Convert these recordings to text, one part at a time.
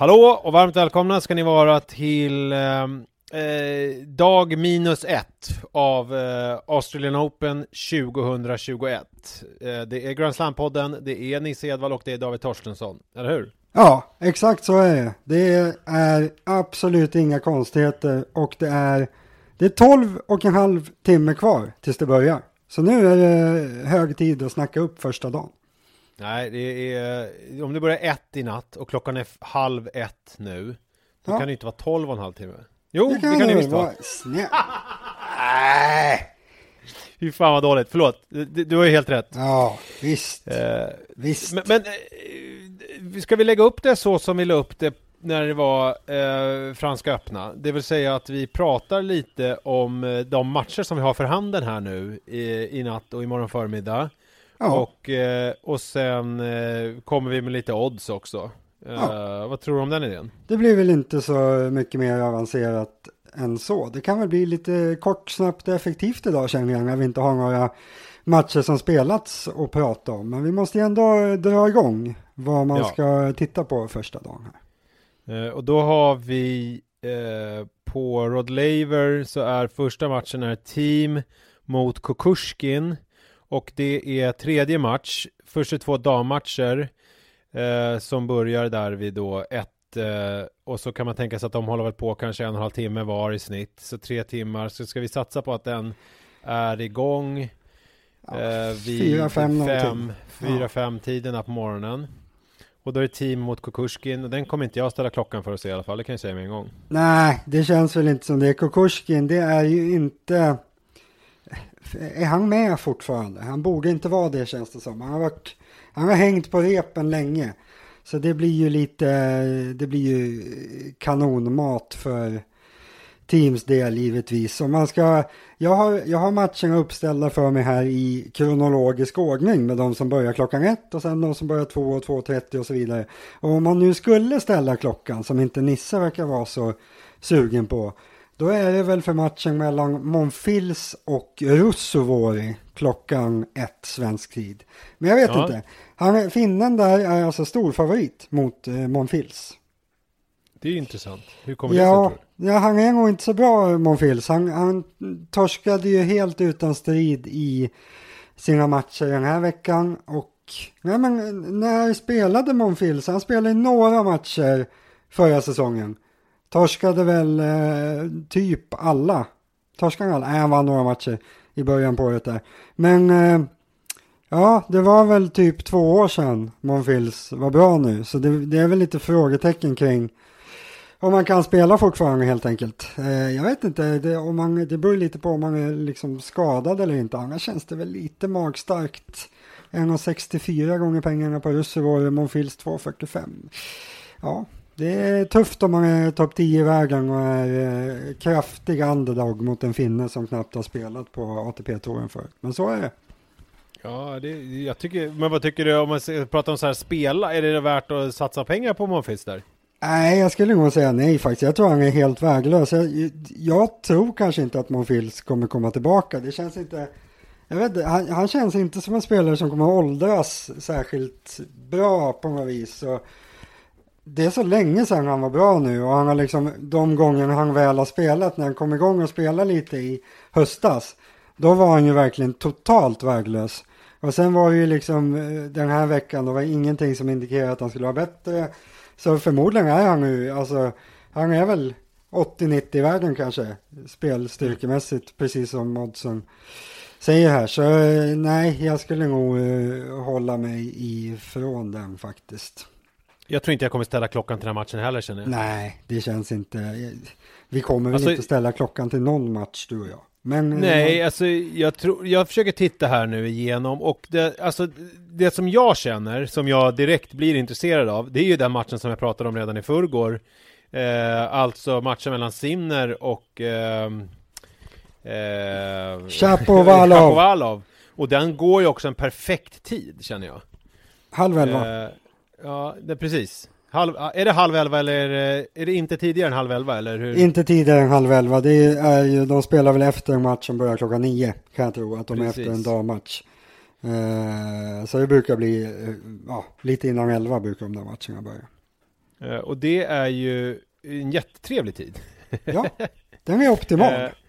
Hallå och varmt välkomna ska ni vara till eh, eh, dag minus ett av eh, Australian Open 2021. Eh, det är Grand Slam-podden, det är Nisse Edvall och det är David Torstensson, eller hur? Ja, exakt så är det. Det är absolut inga konstigheter och det är, det är 12 och en halv timme kvar tills det börjar. Så nu är det hög tid att snacka upp första dagen. Nej, det är, om det börjar ett i natt och klockan är halv ett nu, då Ja. kan det inte vara tolv och en halv timme. Jo, Det det kan, kan, det visst vara. vara. Snä... Nej. Fy fan vad dåligt, förlåt. Du, du har ju helt rätt. Ja, visst. Eh, visst. Men, men eh, ska vi lägga upp det så som vi la upp det när det var eh, Franska öppna? Det vill säga att vi pratar lite om eh, de matcher som vi har för handen här nu i, i natt och imorgon förmiddag. Ja. Och, eh, och sen eh, kommer vi med lite odds också. Eh, Ja. Vad tror du om den idén? Det blir väl inte så mycket mer avancerat än så. Det kan väl bli lite kort, snabbt och effektivt idag känner jag när vi inte har några matcher som spelats att prata om. Men vi måste ju ändå dra igång vad man Ja. ska titta på första dagen. Här. Och då har vi eh, på Rod Laver så är första matchen är team mot Kukushkin och det är tredje match, första två dammatcher eh, som börjar där vid då ett eh, och så kan man tänka sig att de håller väl på kanske en och en halv timme var i snitt så tre timmar så ska vi satsa på att den är igång Ja, eh, vid fyra, fem någonting. fem, fyra, Ja. fem tiderna på morgonen. Och då är det team mot Kukushkin och den kommer inte jag ställa klockan för att se i alla fall, det kan jag säga med en gång. Nej, det känns väl inte som det. Kukushkin, det är ju inte... Är han med fortfarande? Han borde inte vara det känns det som. Han har, varit, han har hängt på repen länge. Så det blir ju lite, det blir ju kanonmat för Teams del givetvis. Om man ska, jag, har, jag har matcherna uppställda för mig här i kronologisk ordning med de som börjar klockan ett och sen de som börjar två och 2.30 och så vidare. Och om man nu skulle ställa klockan som inte Nisse verkar vara så sugen på. Då är det väl för matchen mellan Monfils och Russovori klockan ett svensk tid. Men jag vet Ja. inte. Han, finnen där är alltså stor favorit mot eh, Monfils. Det är intressant. Hur kommer det Ja, sig tror du? ja, han är nog inte så bra Monfils. Han, han torskade ju helt utan strid i sina matcher den här veckan. Och nej, men, när spelade Monfils? Han spelade några matcher förra säsongen. Torskade väl eh, typ alla. Torskade han alla? Nej, han vann några matcher i början på året där. Men eh, ja, det var väl typ två år sedan Monfils var bra nu. Så det, det är väl lite frågetecken kring om man kan spela fortfarande helt enkelt. Eh, jag vet inte, det, om man, det beror lite på om man är liksom skadad eller inte. Annars känns det väl lite magstarkt. 1,64 gånger pengarna på Russevård, Monfils 2,45. Ja, det är tufft om man är topp 10 i världen och är eh, kraftig underdog mot en finne som knappt har spelat på ATP-touren förut. Men så är det. Ja, det, jag tycker, men vad tycker du om man pratar om så här spela? Är det värt att satsa pengar på Monfils där? Nej, jag skulle nog säga nej faktiskt. Jag tror han är helt värdelös. Jag, jag tror kanske inte att Monfils kommer komma tillbaka. Det känns inte... Jag vet inte, han, han känns inte som en spelare som kommer att åldras särskilt bra på något vis. Så det är så länge sedan han var bra nu och han har liksom de gångerna han väl har spelat när han kom igång och spela lite i höstas. Då var han ju verkligen totalt värdelös. Och sen var det ju liksom eh, den här veckan, det var ingenting som indikerade att han skulle vara bättre. Så förmodligen är han nu, alltså han är väl 80-90 i världen kanske, spelstyrkemässigt, precis som Oddsen säger här. Så eh, nej, jag skulle nog eh, hålla mig ifrån den faktiskt. Jag tror inte jag kommer ställa klockan till den här matchen heller känner jag. Nej, det känns inte. Vi kommer väl Alltså- inte ställa klockan till någon match du och jag. Men, eh, Nej, alltså jag tror, jag försöker titta här nu igenom och det, alltså det som jag känner, som jag direkt blir intresserad av, det är ju den matchen som jag pratade om redan i förrgår. Eh, alltså matchen mellan Sinner och ehm, eh, Shapovalov. Shapovalov. Och den går ju också en perfekt tid känner jag. halv elva. Eh, ja, det, precis. Halv, är det halv elva eller är det, är det inte tidigare än halv elva eller hur? Inte tidigare än halv elva. Det är ju, de spelar väl efter en match som börjar klockan nio. Kan jag tro att de är Precis. efter en dagmatch. Eh, så det brukar bli, eh, ja, lite innan elva brukar de där matcherna börja. Eh, och det är ju en jättetrevlig tid. Ja, den är optimal.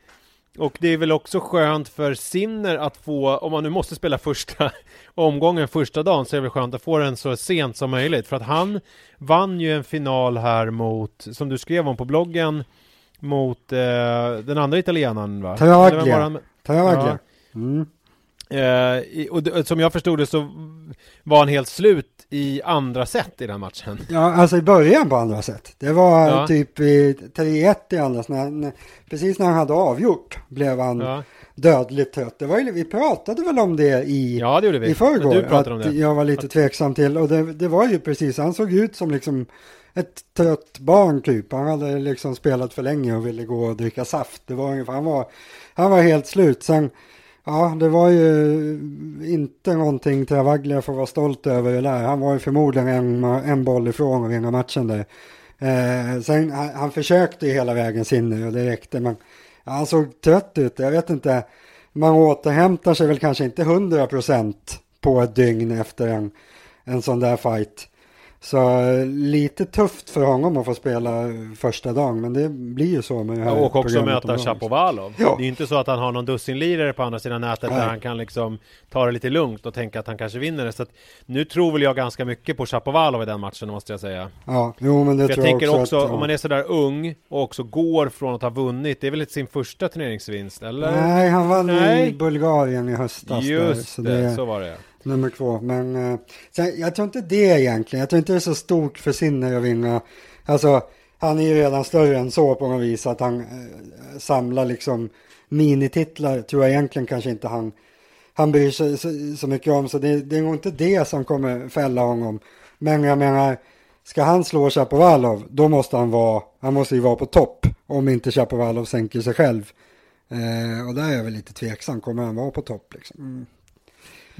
Och det är väl också skönt för Sinner att få, om man nu måste spela första omgången första dagen så är det väl skönt att få den så sent som möjligt. För att han vann ju en final här mot, som du skrev om på bloggen, mot eh, den andra italienaren va? Travaglia. Ja. Mm. Eh, och som jag förstod det så var han helt slut i andra set i den matchen. Ja, alltså i början på andra set. Det var ja. typ i 3-1 i andra, när, när, precis när han hade avgjort blev han ja. dödligt trött. Det var vi pratade väl om det i, ja, det gjorde vi. i förrgår. Att jag var lite tveksam till, och det, det var ju precis, han såg ut som liksom ett trött barn typ. Han hade liksom spelat för länge och ville gå och dricka saft. Det var ungefär, han var, han var helt slut. Sen, ja, det var ju inte någonting Travaglia får vara stolt över det där. Han var ju förmodligen en, en boll ifrån att vinna matchen där. Eh, sen, han, han försökte ju hela vägen sinne och det räckte, men ja, han såg trött ut. Jag vet inte, man återhämtar sig väl kanske inte hundra procent på ett dygn efter en, en sån där fight. Så lite tufft för honom att få spela första dagen, men det blir ju så med det här Och också möta Chapovalov. Ja. Det är ju inte så att han har någon dussinlirare på andra sidan nätet Nej. där han kan liksom ta det lite lugnt och tänka att han kanske vinner det. Så att nu tror väl jag ganska mycket på Chapovalov i den matchen måste jag säga. Ja, jo men det för tror jag, jag tänker också, att, ja. om man är sådär ung och också går från att ha vunnit, det är väl sin första turneringsvinst, eller? Nej, han vann Nej. i Bulgarien i höstas. Just där, så det, det, så var det nummer två. Men eh, sen, jag tror inte det egentligen. Jag tror inte det är så stort för Sinner att vinna. Alltså, han är ju redan större än så på något vis. Att han eh, samlar liksom minititlar tror jag egentligen kanske inte han, han bryr sig så, så mycket om. Så det, det är nog inte det som kommer fälla honom. Men jag menar, ska han slå Chapovalov, då måste han vara, han måste ju vara på topp. Om inte Chapovalov sänker sig själv. Eh, och där är jag väl lite tveksam, kommer han vara på topp liksom? Mm.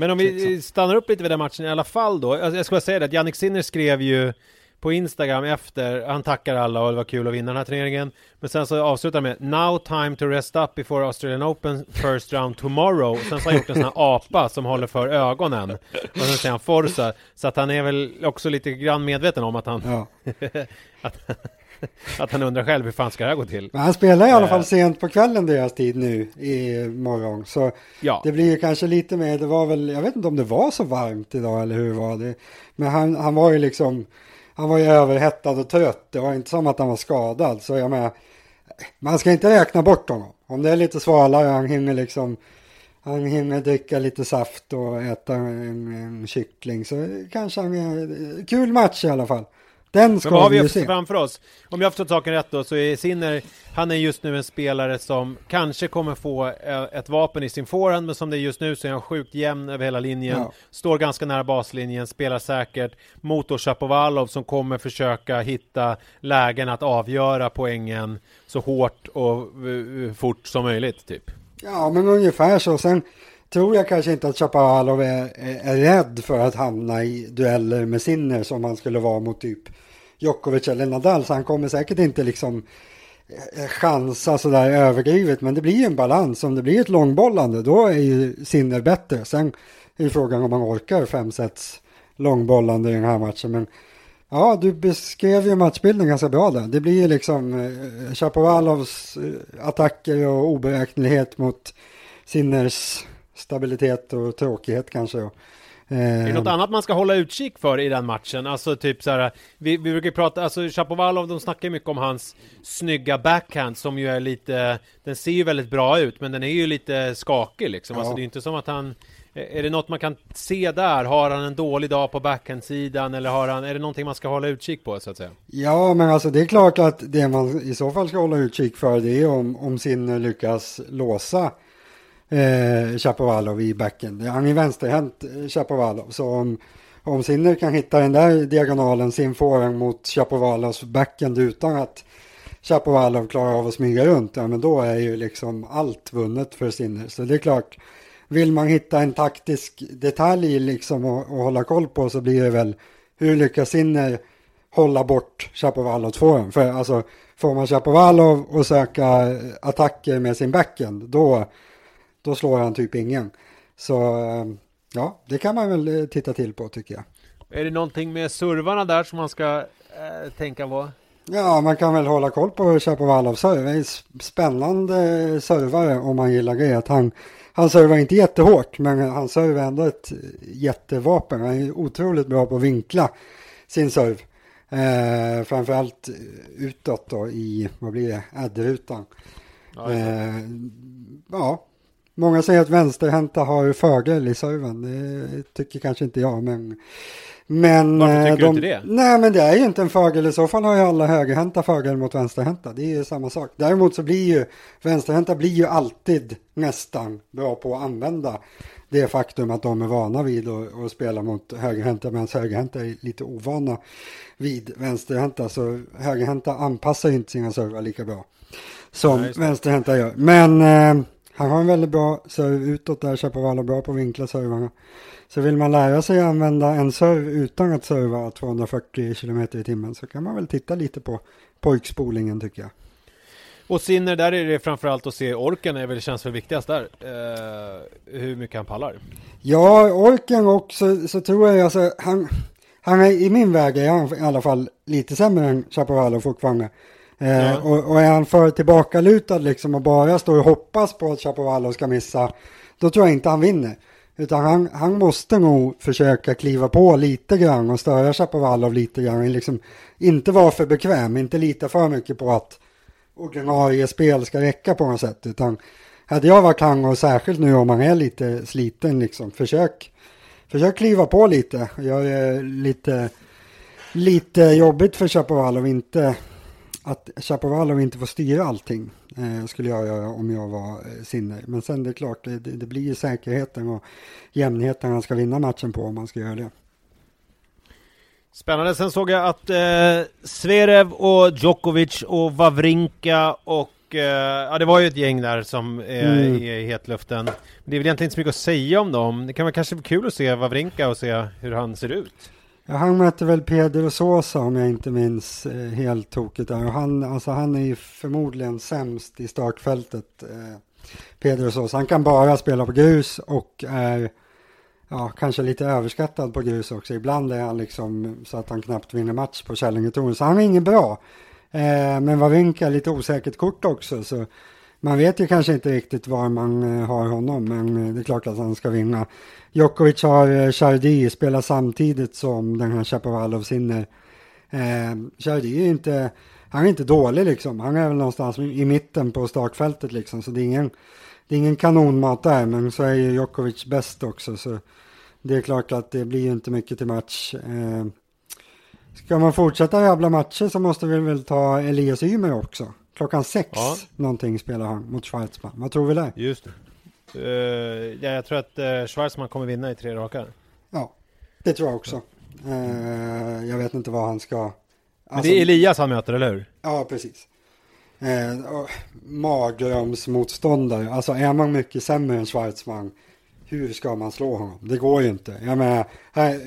Men om vi stannar upp lite vid den matchen i alla fall då. Alltså jag ska bara säga det att Jannik Sinner skrev ju på Instagram efter, han tackar alla och det var kul att vinna den här turneringen. Men sen så avslutar han med Now time to rest up before Australian Open first round tomorrow. Och sen så har han gjort en sån här apa som håller för ögonen. Och sen säger han Forza. Så att han är väl också lite grann medveten om att han... Ja. att, att han undrar själv hur fan ska det här gå till. Men han spelar i alla fall eh. sent på kvällen deras tid nu i morgon. Så ja. det blir ju kanske lite mer, det var väl, jag vet inte om det var så varmt idag eller hur var det. Men han, han var ju liksom, han var ju överhettad och trött. Det var inte som att han var skadad. Så jag menar, man ska inte räkna bort honom. Om det är lite svalare, han hinner liksom han hinner dricka lite saft och äta en, en kyckling så kanske han är kul match i alla fall. Den ska Men vad har vi, vi se. framför oss? Om jag har förstått saken rätt då så är Sinner, han är just nu en spelare som kanske kommer få eh, ett vapen i sin forehand, men som det är just nu så är han sjukt jämn över hela linjen, ja. står ganska nära baslinjen, spelar säkert mot Shapovalov som kommer försöka hitta lägen att avgöra poängen så hårt och uh, fort som möjligt, typ. Ja, men ungefär så. Sen tror jag kanske inte att Chapovalov är, är, är, rädd för att hamna i dueller med Sinner som han skulle vara mot typ Djokovic eller Nadal. Så han kommer säkert inte liksom eh, chansa sådär överdrivet. Men det blir ju en balans. Om det blir ett långbollande då är ju Sinner bättre. Sen är frågan om han orkar fem sets långbollande i den här matchen. Men ja, du beskrev ju matchbilden ganska bra där. Det blir ju liksom eh, Chapovalovs eh, attacker och oberäknelighet mot Sinners stabilitet och tråkighet kanske. Är det något annat man ska hålla utkik för i den matchen? Alltså typ så här, vi, vi brukar prata, alltså Chapovalov, de snackar mycket om hans snygga backhand som ju är lite, den ser ju väldigt bra ut, men den är ju lite skakig liksom. Alltså, ja. Alltså det är inte som att han, är det något man kan se där? Har han en dålig dag på backhandsidan eller har han, är det någonting man ska hålla utkik på så att säga? Ja, men alltså det är klart att det man i så fall ska hålla utkik för det är om, om sin lyckas låsa eh, Chapovalov i backen. Han är vänsterhänt eh, Chapovalov, så om, om Sinner kan hitta den där diagonalen, sin forehand mot Chapovalovs backen utan att Chapovalov klarar av att smyga runt, ja men då är ju liksom allt vunnet för Sinner. Så det är klart, vill man hitta en taktisk detalj liksom och, och hålla koll på så blir det väl hur lyckas Sinner hålla bort Chapovalovs forehand? För alltså, får man Chapovalov och söka attacker med sin backen, då då slår han typ ingen. Så eh, ja, det kan man väl eh, titta till på tycker jag. Är det någonting med servarna där som man ska eh, tänka på? Ja, man kan väl hålla koll på Chapovalov serve. Det är spännande servare om man gillar det. Han, han servar inte jättehårt, men han servar ändå ett jättevapen. Han är otroligt bra på att vinkla sin serve. Eh, framförallt utåt då i, vad blir det, ädderutan. Ja, eh, ja, många säger att vänsterhänta har fördel i serven. Det tycker kanske inte jag, men men, Varför tycker de, du inte det? Nej, men det är ju inte en fördel. I så fall har ju alla högerhänta fördel mot vänsterhänta. Det är ju samma sak. Däremot så blir ju vänsterhänta blir ju alltid nästan bra på att använda det faktum att de är vana vid att spela mot högerhänta medan högerhänta är lite ovana vid vänsterhänta. Så högerhänta anpassar ju inte sina servar lika bra som Nej, vänsterhänta gör. Men eh, han har en väldigt bra serve utåt där, Chapovalov bra på att vinkla servarna. Så vill man lära sig använda en serve utan att serva 240 km i timmen så kan man väl titta lite på pojkspolingen tycker jag. Och Sinner, där är det framförallt att se orken är väl känns väl viktigast där. Eh, hur mycket han pallar. Ja, orken också så tror jag alltså han, han är i min väg är han i alla fall lite sämre än Chaparral fortfarande. Eh, ja. och, och, är han för tillbakalutad liksom och bara står och hoppas på att Chapovalov ska missa, då tror jag inte han vinner. Utan han, han måste nog försöka kliva på lite grann och störa Chapovalov lite grann. Liksom, inte vara för bekväm, inte lita för mycket på att ordinarie spel ska räcka på något sätt. Utan hade jag varit han och särskilt nu om man är lite sliten liksom, försök, försök kliva på lite. Jag är lite, lite jobbigt för Chapovalov inte att Chapovalov inte får styra allting eh, skulle jag göra om jag var eh, Sinner. Men sen det är klart, det, det blir ju säkerheten och jämnheten han ska vinna matchen på om man ska göra det. Spännande. Sen såg jag att eh, Zverev och Djokovic och Wawrinka och eh, ja, det var ju ett gäng där som är mm. i hetluften. Det är väl egentligen inte så mycket att säga om dem. Det kan vara kanske kul att se Wawrinka och se hur han ser ut. Ja, han mötte väl Pedro Sosa om jag inte minns eh, helt tokigt där. Och han, alltså, han är ju förmodligen sämst i startfältet. Eh, Pedro Sosa. Han kan bara spela på grus och är ja, kanske lite överskattad på grus också. Ibland är han liksom så att han knappt vinner match på Källingetouren. Så han är ingen bra. Eh, men Wawrinka är lite osäkert kort också. Så man vet ju kanske inte riktigt var man eh, har honom. Men eh, det är klart att han ska vinna. Djokovic har eh, Chardy spelar samtidigt som den här Chapovalov sinner. Eh, Chardy är inte, han är inte dålig liksom. Han är väl någonstans i mitten på startfältet liksom. Så det är ingen, det är ingen kanonmat där. Men så är ju Djokovic bäst också. Så det är klart att det blir ju inte mycket till match. Eh, ska man fortsätta jävla matcher så måste vi väl ta Elias Ymer också. Klockan sex ja. någonting spelar han mot Schweizman. Vad tror vi där? Just det. Uh, ja, jag tror att uh, Schwarzman kommer vinna i tre raka. Ja, det tror jag också. Uh, jag vet inte vad han ska... Alltså, Men det är Elias han möter, eller hur? Ja, precis. Uh, Mardrömsmotståndare. Alltså är man mycket sämre än Schwarzman, hur ska man slå honom? Det går ju inte. Jag menar,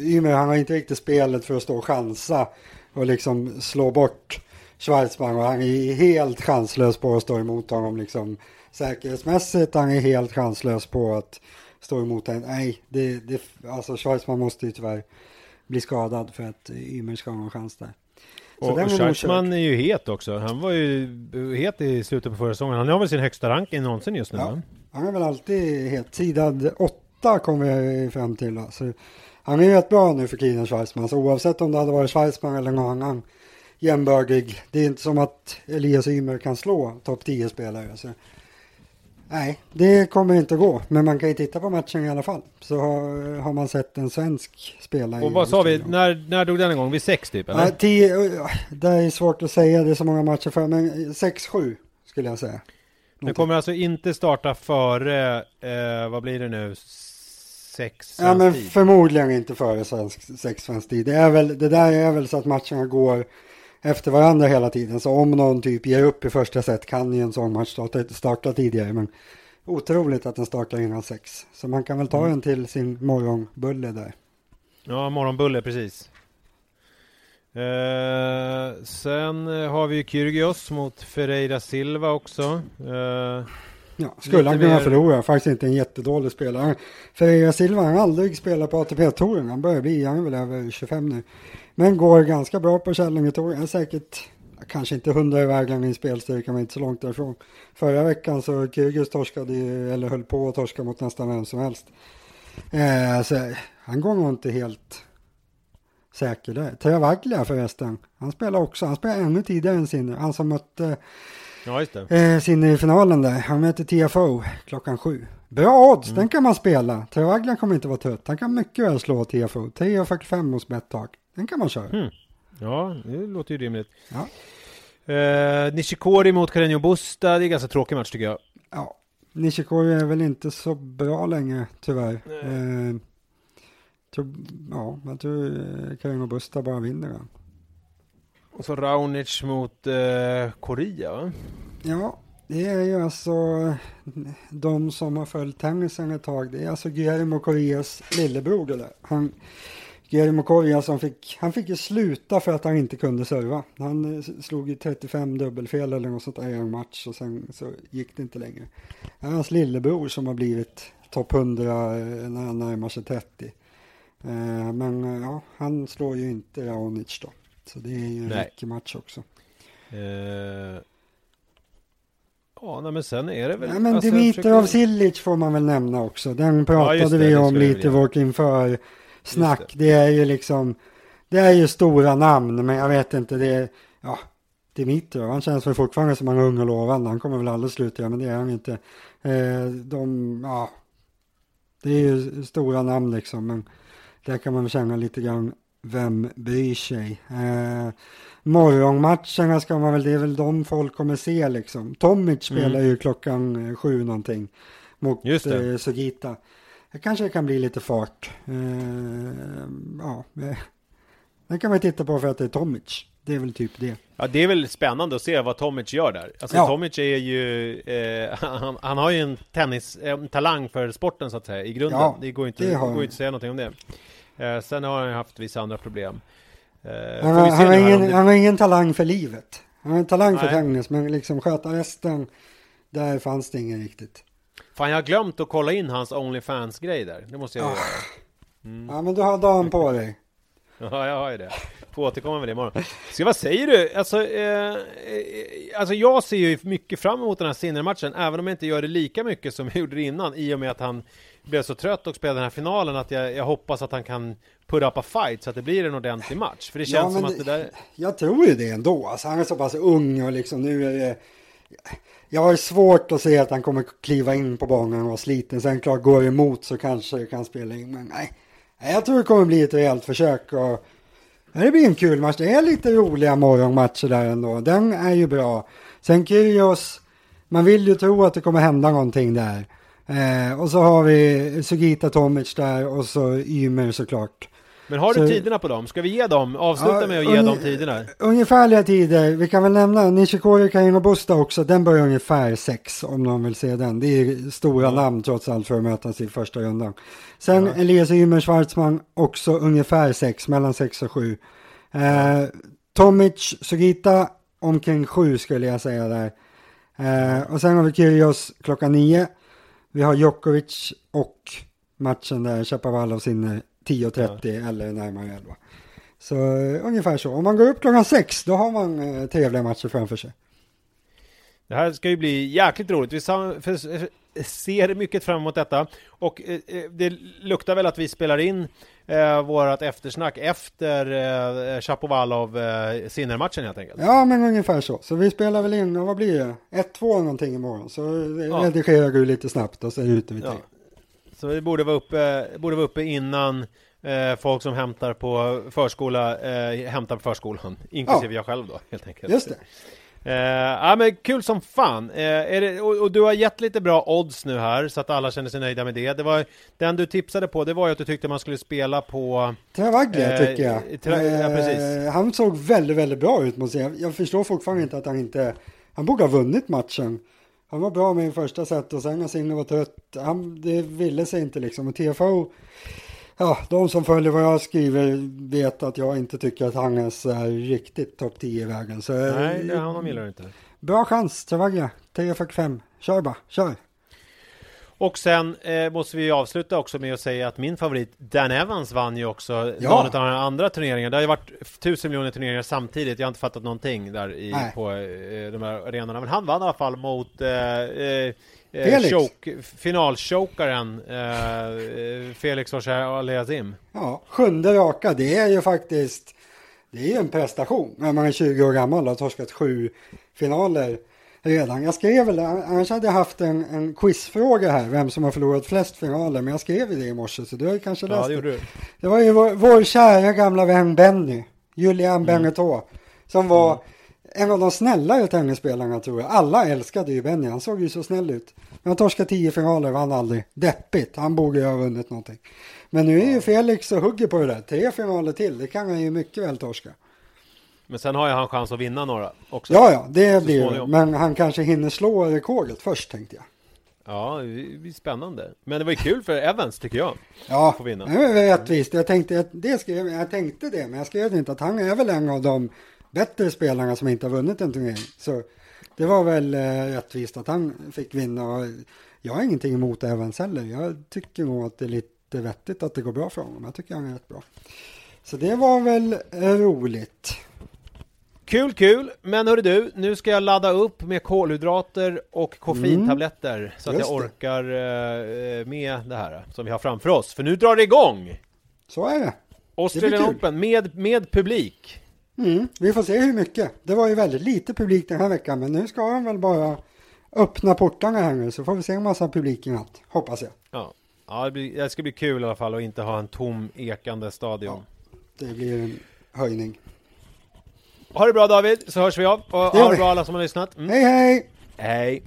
Ymer han har inte riktigt spelet för att stå och chansa och liksom slå bort Schwarzman och han är helt chanslös på att stå emot honom liksom säkerhetsmässigt. Han är helt chanslös på att stå emot en. Nej, det, det, alltså Schweizman måste ju tyvärr bli skadad för att Ymer ska ha någon chans där. Så och Schweizman är ju het också. Han var ju het i slutet på förra säsongen. Han har väl sin högsta ranking någonsin just nu? Ja, han är väl alltid het. Sidad åtta kommer vi fram till. Så han är ju rätt bra nu för tiden, Schweizman. Så oavsett om det hade varit Schweizman eller någon annan jämbördig. Det är inte som att Elias Ymer kan slå topp 10-spelare. Så Nej, det kommer inte att gå. Men man kan ju titta på matchen i alla fall. Så har, har man sett en svensk spela. Och vad sa vi, när, när drog den igång? Vid sex typ? Eller? Ja, tio, det är svårt att säga, det är så många matcher för. Men sex, sju skulle jag säga. Den kommer alltså inte starta före, eh, vad blir det nu? Sex Ja men tid. förmodligen inte före sex svensk tid. Det, är väl, det där är väl så att matcherna går efter varandra hela tiden. Så om någon typ ger upp i första set kan ju en sån match starta, starta tidigare. Men otroligt att den startar innan sex. Så man kan väl ta mm. en till sin morgonbulle där. Ja, morgonbulle precis. Eh, sen har vi Kyrgios mot Ferreira Silva också. Eh, Ja, skulle han kunna mer- förlora. Faktiskt inte en jättedålig spelare. Ferreira Silva har aldrig spelat på ATP-touren. Han börjar bli, han är väl över 25 nu. Men går ganska bra på Kärlingetouren. Är säkert, kanske inte hundra i vägen i spelstyrka, men inte så långt därifrån. Förra veckan så Kyrgios torskade ju, eller höll på att torska mot nästan vem som helst. Eh, så han går nog inte helt säker där. Travaglia förresten. Han spelar också, han spelar ännu tidigare än Sinner. Han som mötte Ja. Eh, Sinner i finalen där. Han möter TFO klockan sju. Bra odds, Mm. den kan man spela. Travaglia kommer inte vara trött. Han kan mycket väl slå TFO. 3,45 hos Betthag. Den kan man köra. Mm. Ja, det låter ju rimligt. Ja. Eh, Nishikori mot Carreño Busta, det är en ganska tråkig match tycker jag. ja. Nishikori är väl inte så bra längre tyvärr. Eh, tror, ja, jag tror eh, Carino Busta bara vinner den. Och så Raonic mot eh, Korea va? Ja, det är ju alltså de som har följt tennisen ett tag. Det är alltså Guillermo Correas lillebror där. Han, Guillermo Correa som fick, han fick ju sluta för att han inte kunde serva. Han eh, slog ju 35 dubbelfel eller något sånt där i en match och sen så gick det inte längre. Det är hans lillebror som har blivit topp 100 eh, när han närmar sig 30. Eh, Men ja, han slår ju inte Raonic då. Så det är ju en Nej. viktig match också. Eh, ja, nej, men sen är det väl... Ja, men alltså, Dimitrov försöker- Silic får man väl nämna också. Den pratade just det, vi om lite vårt inför snack. Just Det. är ju liksom, det är ju stora namn, men jag vet inte, det är, ja, Dimitrov, han känns väl fortfarande som han är ung och lovande. Han kommer väl aldrig sluta, men det är han inte. Eh, de, ja, det är ju stora namn liksom, men där kan man väl känna lite grann, vem bryr sig? Eh, morgonmatcherna ska man väl, det är väl de folk kommer se liksom. Tomic Mm. spelar ju klockan eh, sju någonting mot Just det. eh, Sugita. Det kanske kan bli lite fart. Eh, ja, den kan man titta på för att det är Tomic. Det är väl typ det. Ja, det är väl spännande att se vad Tomic gör där. Alltså Ja. Tomic är ju... Eh, han, han har ju en tennis... En talang för sporten så att säga, i grunden. Ja, det går ju inte, det går inte att säga någonting om det. Eh, sen har han ju haft vissa andra problem. Eh, Han, han, har ingen, det- han har ingen talang för livet. Han har en talang för Nej. tennis, men liksom sköta resten, där fanns det ingen riktigt. Fan, jag har glömt att kolla in hans Onlyfans-grej där. Det måste jag Ah. göra. Mm. Ja, men du har dagen på dig. Ja, jag har ju det. Får återkomma med det imorgon. Så vad säger du? Alltså, eh, eh, alltså jag ser ju mycket fram emot den här Sinner-matchen, även om jag inte gör det lika mycket som jag gjorde innan, i och med att han blev så trött och spelade den här finalen, att jag, jag hoppas att han kan put up a fight, så att det blir en ordentlig match. För det Ja, känns men som att det där... Jag tror ju det ändå. Alltså, han är så pass ung och liksom nu är det... Jag har svårt att se att han kommer kliva in på banan och vara sliten. Sen klart, går det emot så kanske det kan spela in. Men nej, jag tror det kommer bli ett rejält försök. Och... Det blir en kul match. Det är lite roliga morgonmatcher där ändå. Den är ju bra. Sen Kyrgios, man vill ju tro att det kommer hända någonting där. Eh, och så har vi Sugita Tomic där och så Ymer såklart. Men har du Så- tiderna på dem? Ska vi ge dem? Avsluta Ja, med att ge unge- dem tiderna. Ungefärliga tider, vi kan väl nämna Nishikori Kaino Busta också, den börjar ungefär sex om någon vill se den. Det är stora namn trots allt för att mötas i första rundan. Sen Elias Ymer Schwartzman också ungefär sex, mellan sex och sju. Eh, Tomic Sugita omkring sju skulle jag säga där. Eh, och sen har vi Kyrgios klockan nio. Vi har Djokovic och matchen där Chapovalov Sinner 10.30 eller närmare 11. Så eh, ungefär så. Om man går upp klockan sex, då har man eh, trevliga matcher framför sig. Det här ska ju bli jäkligt roligt. Vi för- ser mycket fram emot detta. Och eh, eh, det luktar väl att vi spelar in eh, vårat eftersnack efter eh, Chapovalov eh, Sinner-matchen helt enkelt. Ja, men ungefär så. Så vi spelar väl in, och vad blir det? 1-2 någonting imorgon. Så eh, Ja. redigerar du lite snabbt och så är det ute vid Ja. Så vi borde vara uppe, borde vara uppe innan eh, folk som hämtar på förskola eh, hämtar på förskolan. Inklusive jag själv då helt enkelt. Just det. Eh, ja men kul som fan! Eh, det, och, och du har gett lite bra odds nu här så att alla känner sig nöjda med det. det var, den du tipsade på det var ju att du tyckte man skulle spela på... Travaglia Eh, tycker jag. Tra- ja, precis. Eh, han såg väldigt, väldigt bra ut måste jag. Jag förstår fortfarande inte att han inte... Han borde ha vunnit matchen. Han var bra med i första set och sen när Sinne var trött. Han, det ville sig inte liksom. Och TFO... Ja, de som följer vad jag skriver vet att jag inte tycker att han är riktigt topp 10 i vägen. Så, eh, Nej, det, honom gillar du inte. Bra chans, Travaglia. 10.45. Kör bara, kör. Och sen eh, måste vi avsluta också med att säga att min favorit Dan Evans vann ju också ja. någon av de andra turneringarna. Det har ju varit tusen miljoner turneringar samtidigt. Jag har inte fattat någonting där i, på eh, de här arenorna. Men han vann i alla fall mot eh, eh Felix. Choke, finalchokaren eh, Felix Aliazim. Ja, sjunde raka. Det är ju faktiskt det är ju en prestation när man är 20 år gammal och har torskat sju finaler redan. Jag skrev väl, annars hade jag haft en, en quizfråga här, vem som har förlorat flest finaler, men jag skrev det i morse, så du har ju kanske läst ja, det. Det, det var ju vår, vår kära gamla vän Benny, Julian mm. Benetton, som var mm. en av de snällare tennisspelarna tror jag. Alla älskade ju Benny, han såg ju så snäll ut. Men han torskade tio finaler, vann aldrig. Deppigt, han borde ju ha vunnit någonting. Men nu är ju Felix och hugger på det där. Tre finaler till, det kan han ju mycket väl torska. Men sen har ju han chans att vinna några också. Ja, ja, det blir det. Men han kanske hinner slå rekordet först tänkte jag. Ja, det blir spännande. Men det var ju kul för Evans tycker jag. Ja, det är rättvist. Jag tänkte, det skrev, jag tänkte det, men jag skrev inte att han är väl en av de bättre spelarna som inte har vunnit en turnering. Så det var väl eh, rättvist att han fick vinna. Jag har ingenting emot Evans heller. Jag tycker nog att det är lite vettigt att det går bra för honom. Jag tycker han är rätt bra. Så det var väl roligt. Kul, kul! Men hörru du, nu ska jag ladda upp med kolhydrater och koffeintabletter mm. så att jag orkar uh, med det här som vi har framför oss. För nu drar det igång! Så är det. Australian det Open med, med publik. Mm. Vi får se hur mycket. Det var ju väldigt lite publik den här veckan, men nu ska de väl bara öppna portarna här nu så får vi se en massa publik i natt, hoppas jag. Ja, ja det, blir, det ska bli kul i alla fall att inte ha en tom ekande stadion. Ja, det blir en höjning. Ha det bra David, så hörs vi av. Och ha det bra alla som har lyssnat. Mm. Hej hej! Hej!